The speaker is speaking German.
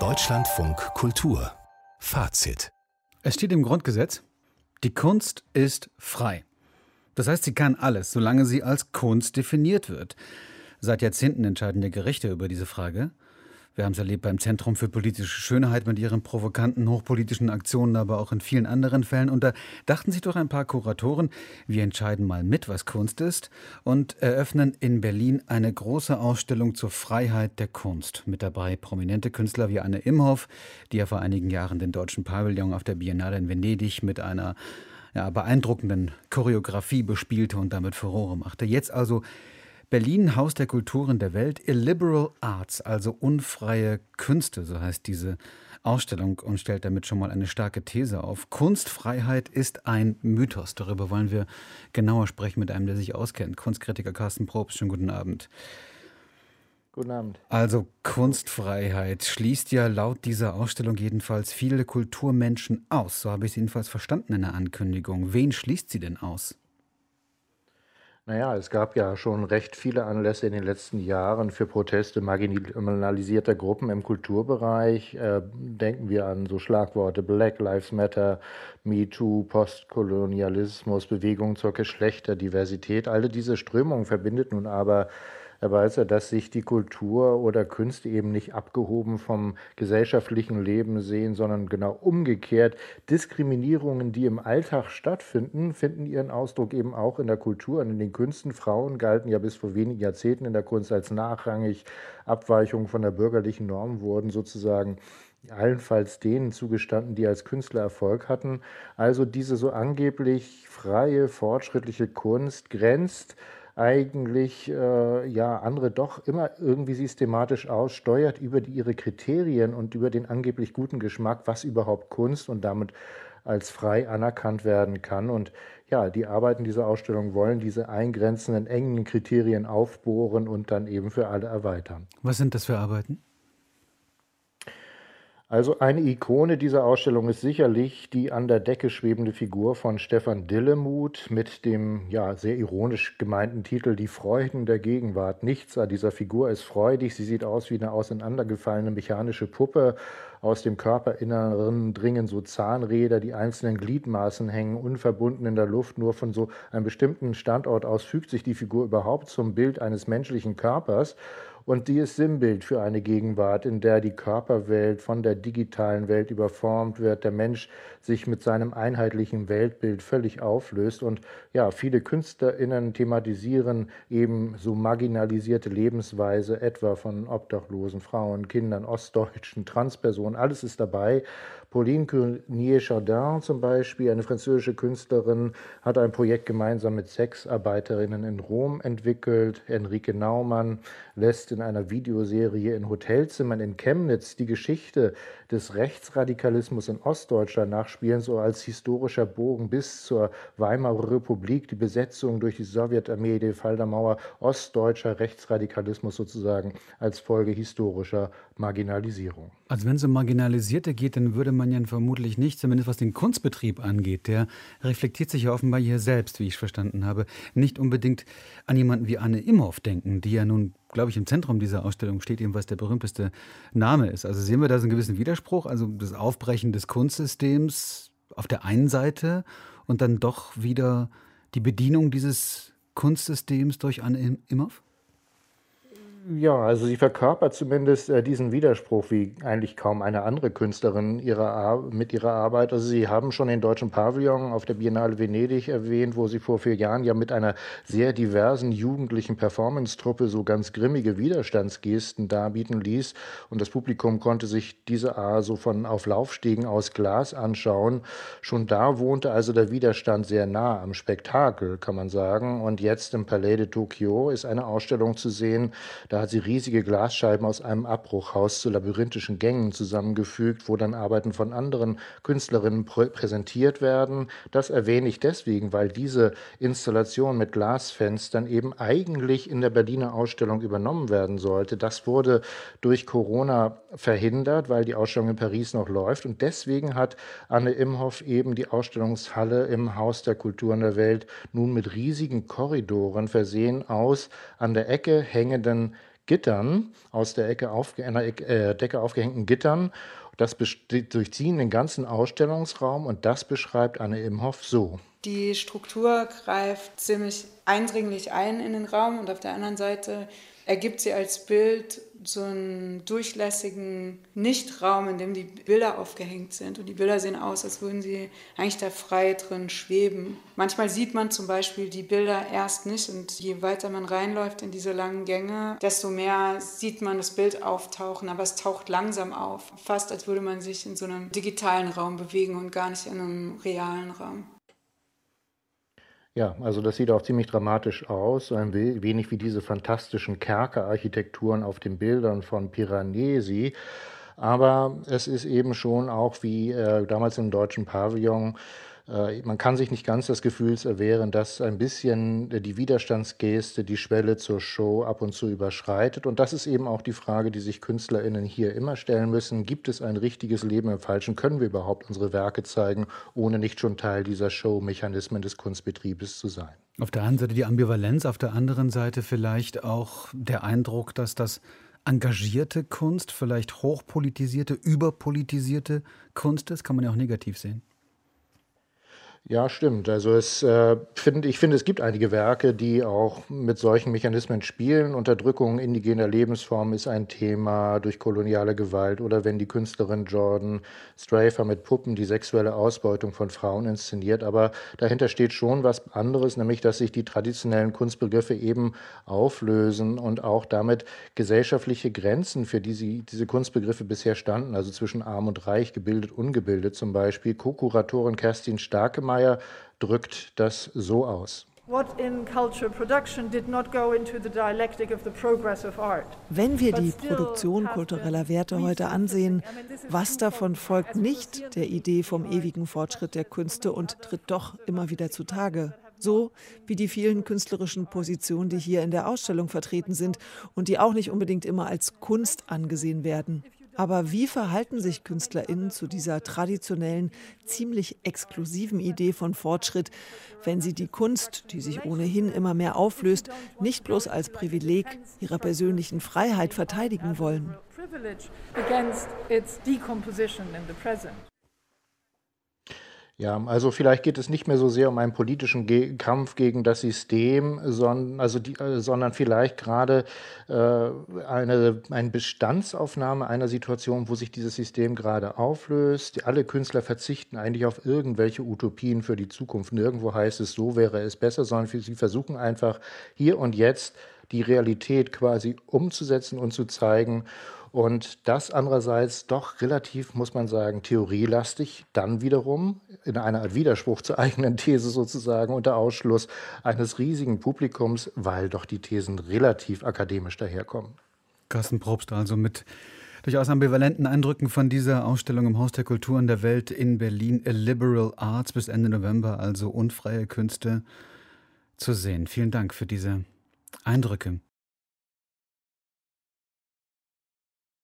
Deutschlandfunk Kultur Fazit Es steht im Grundgesetz, die Kunst ist frei. Das heißt, sie kann alles, solange sie als Kunst definiert wird. Seit Jahrzehnten entscheiden ja Gerichte über diese Frage. Wir haben es erlebt beim Zentrum für politische Schönheit mit ihren provokanten, hochpolitischen Aktionen, aber auch in vielen anderen Fällen. Und da dachten sich doch ein paar Kuratoren, wir entscheiden mal mit, was Kunst ist und eröffnen in Berlin eine große Ausstellung zur Freiheit der Kunst. Mit dabei prominente Künstler wie Anne Imhoff, die ja vor einigen Jahren den deutschen Pavillon auf der Biennale in Venedig mit einer ja, beeindruckenden Choreografie bespielte und damit Furore machte. Jetzt also Berlin, Haus der Kulturen der Welt, Illiberal Arts, also unfreie Künste, so heißt diese Ausstellung und stellt damit schon mal eine starke These auf. Kunstfreiheit ist ein Mythos. Darüber wollen wir genauer sprechen mit einem, der sich auskennt. Kunstkritiker Carsten Probst, schönen guten Abend. Guten Abend. Also Kunstfreiheit schließt ja laut dieser Ausstellung jedenfalls viele Kulturmenschen aus. So habe ich es jedenfalls verstanden in der Ankündigung. Wen schließt sie denn aus? Naja, es gab ja schon recht viele Anlässe in den letzten Jahren für Proteste marginalisierter Gruppen im Kulturbereich. Äh, denken wir an so Schlagworte Black Lives Matter, MeToo, Postkolonialismus, Bewegung zur Geschlechterdiversität. Alle diese Strömungen verbindet nun aber Herr Balzer, dass sich die Kultur oder Künste eben nicht abgehoben vom gesellschaftlichen Leben sehen, sondern genau umgekehrt. Diskriminierungen, die im Alltag stattfinden, finden ihren Ausdruck eben auch in der Kultur und in den Künsten. Frauen galten ja bis vor wenigen Jahrzehnten in der Kunst als nachrangig. Abweichungen von der bürgerlichen Norm wurden sozusagen allenfalls denen zugestanden, die als Künstler Erfolg hatten. Also diese so angeblich freie, fortschrittliche Kunst grenzt eigentlich äh, ja andere doch immer irgendwie systematisch aussteuert über die, ihre Kriterien und über den angeblich guten Geschmack, was überhaupt Kunst und damit als frei anerkannt werden kann. Und ja, die Arbeiten dieser Ausstellung wollen diese eingrenzenden, engen Kriterien aufbohren und dann eben für alle erweitern. Was sind das für Arbeiten? Also eine Ikone dieser Ausstellung ist sicherlich die an der Decke schwebende Figur von Stefan Dillemuth mit dem ja sehr ironisch gemeinten Titel Die Freuden der Gegenwart. Nichts an dieser Figur ist freudig. Sie sieht aus wie eine auseinandergefallene mechanische Puppe. Aus dem Körperinneren dringen so Zahnräder, die einzelnen Gliedmaßen hängen unverbunden in der Luft. Nur von so einem bestimmten Standort aus fügt sich die Figur überhaupt zum Bild eines menschlichen Körpers. Und die ist Sinnbild für eine Gegenwart, in der die Körperwelt von der digitalen Welt überformt wird, der Mensch sich mit seinem einheitlichen Weltbild völlig auflöst. Und ja, viele KünstlerInnen thematisieren eben so marginalisierte Lebensweise, etwa von obdachlosen Frauen, Kindern, Ostdeutschen, Transpersonen. Alles ist dabei. Pauline Cournier-Chardin zum Beispiel, eine französische Künstlerin, hat ein Projekt gemeinsam mit Sexarbeiterinnen in Rom entwickelt. Enrique Naumann lässt in einer Videoserie in Hotelzimmern in Chemnitz die Geschichte des Rechtsradikalismus in Ostdeutschland nachspielen, so als historischer Bogen bis zur Weimarer Republik, die Besetzung durch die Sowjetarmee, der Fall der Mauer, ostdeutscher Rechtsradikalismus sozusagen als Folge historischer Marginalisierung. Also wenn es um Marginalisierte geht, dann würde man ja vermutlich nicht, zumindest was den Kunstbetrieb angeht, der reflektiert sich ja offenbar hier selbst, wie ich verstanden habe, nicht unbedingt an jemanden wie Anne Imhoff denken, die ja nun glaube ich, im Zentrum dieser Ausstellung steht eben, was der berühmteste Name ist. Also sehen wir da so einen gewissen Widerspruch, also das Aufbrechen des Kunstsystems auf der einen Seite und dann doch wieder die Bedienung dieses Kunstsystems durch Anne Imhoff? Ja, also sie verkörpert zumindest äh, diesen Widerspruch wie eigentlich kaum eine andere Künstlerin ihrer mit ihrer Arbeit. Also sie haben schon den deutschen Pavillon auf der Biennale Venedig erwähnt, wo sie vor vier Jahren ja mit einer sehr diversen jugendlichen Performance-Truppe so ganz grimmige Widerstandsgesten darbieten ließ. Und das Publikum konnte sich diese A so von auf Laufstegen aus Glas anschauen. Schon da wohnte also der Widerstand sehr nah am Spektakel, kann man sagen. Und jetzt im Palais de Tokyo ist eine Ausstellung zu sehen, da hat sie riesige Glasscheiben aus einem Abbruchhaus zu labyrinthischen Gängen zusammengefügt, wo dann Arbeiten von anderen Künstlerinnen prä präsentiert werden. Das erwähne ich deswegen, weil diese Installation mit Glasfenstern eben eigentlich in der Berliner Ausstellung übernommen werden sollte. Das wurde durch Corona verhindert, weil die Ausstellung in Paris noch läuft. Und deswegen hat Anne Imhoff eben die Ausstellungshalle im Haus der Kulturen der Welt nun mit riesigen Korridoren versehen aus an der Ecke hängenden Gittern, aus der Ecke aufge einer äh, Decke aufgehängten Gittern. Das durchziehen den ganzen Ausstellungsraum und das beschreibt Anne Imhoff so. Die Struktur greift ziemlich eindringlich ein in den Raum und auf der anderen Seite ergibt sie als Bild so einen durchlässigen Nichtraum, in dem die Bilder aufgehängt sind. Und die Bilder sehen aus, als würden sie eigentlich da frei drin schweben. Manchmal sieht man zum Beispiel die Bilder erst nicht und je weiter man reinläuft in diese langen Gänge, desto mehr sieht man das Bild auftauchen, aber es taucht langsam auf. Fast als würde man sich in so einem digitalen Raum bewegen und gar nicht in einem realen Raum. Ja, also das sieht auch ziemlich dramatisch aus, ein wenig wie diese fantastischen Kerkerarchitekturen auf den Bildern von Piranesi. Aber es ist eben schon auch wie äh, damals im deutschen Pavillon man kann sich nicht ganz des Gefühls erwehren, dass ein bisschen die Widerstandsgeste die Schwelle zur Show ab und zu überschreitet. Und das ist eben auch die Frage, die sich KünstlerInnen hier immer stellen müssen. Gibt es ein richtiges Leben im Falschen? Können wir überhaupt unsere Werke zeigen, ohne nicht schon Teil dieser Show-Mechanismen des Kunstbetriebes zu sein? Auf der einen Seite die Ambivalenz, auf der anderen Seite vielleicht auch der Eindruck, dass das engagierte Kunst, vielleicht hochpolitisierte, überpolitisierte Kunst ist, kann man ja auch negativ sehen. Ja, stimmt. Also es äh, find, ich finde, es gibt einige Werke, die auch mit solchen Mechanismen spielen. Unterdrückung indigener Lebensformen ist ein Thema durch koloniale Gewalt oder wenn die Künstlerin Jordan Strafer mit Puppen die sexuelle Ausbeutung von Frauen inszeniert. Aber dahinter steht schon was anderes, nämlich dass sich die traditionellen Kunstbegriffe eben auflösen und auch damit gesellschaftliche Grenzen, für die sie, diese Kunstbegriffe bisher standen, also zwischen arm und reich, gebildet, ungebildet zum Beispiel. Co-Kuratorin Kerstin Starkemann Meyer drückt das so aus. Wenn wir die Produktion kultureller Werte heute ansehen, was davon folgt nicht der Idee vom ewigen Fortschritt der Künste und tritt doch immer wieder zutage? So wie die vielen künstlerischen Positionen, die hier in der Ausstellung vertreten sind und die auch nicht unbedingt immer als Kunst angesehen werden. Aber wie verhalten sich KünstlerInnen zu dieser traditionellen, ziemlich exklusiven Idee von Fortschritt, wenn sie die Kunst, die sich ohnehin immer mehr auflöst, nicht bloß als Privileg ihrer persönlichen Freiheit verteidigen wollen? Ja, also vielleicht geht es nicht mehr so sehr um einen politischen Ge Kampf gegen das System, sondern, also die, äh, sondern vielleicht gerade äh, eine, eine Bestandsaufnahme einer Situation, wo sich dieses System gerade auflöst. Alle Künstler verzichten eigentlich auf irgendwelche Utopien für die Zukunft. Nirgendwo heißt es, so wäre es besser, sondern sie versuchen einfach hier und jetzt die Realität quasi umzusetzen und zu zeigen. Und das andererseits doch relativ, muss man sagen, theorielastig, dann wiederum in einer Art Widerspruch zur eigenen These sozusagen unter Ausschluss eines riesigen Publikums, weil doch die Thesen relativ akademisch daherkommen. Carsten Probst also mit durchaus ambivalenten Eindrücken von dieser Ausstellung im Haus der Kulturen der Welt in Berlin, A Liberal Arts bis Ende November, also unfreie Künste zu sehen. Vielen Dank für diese Eindrücke.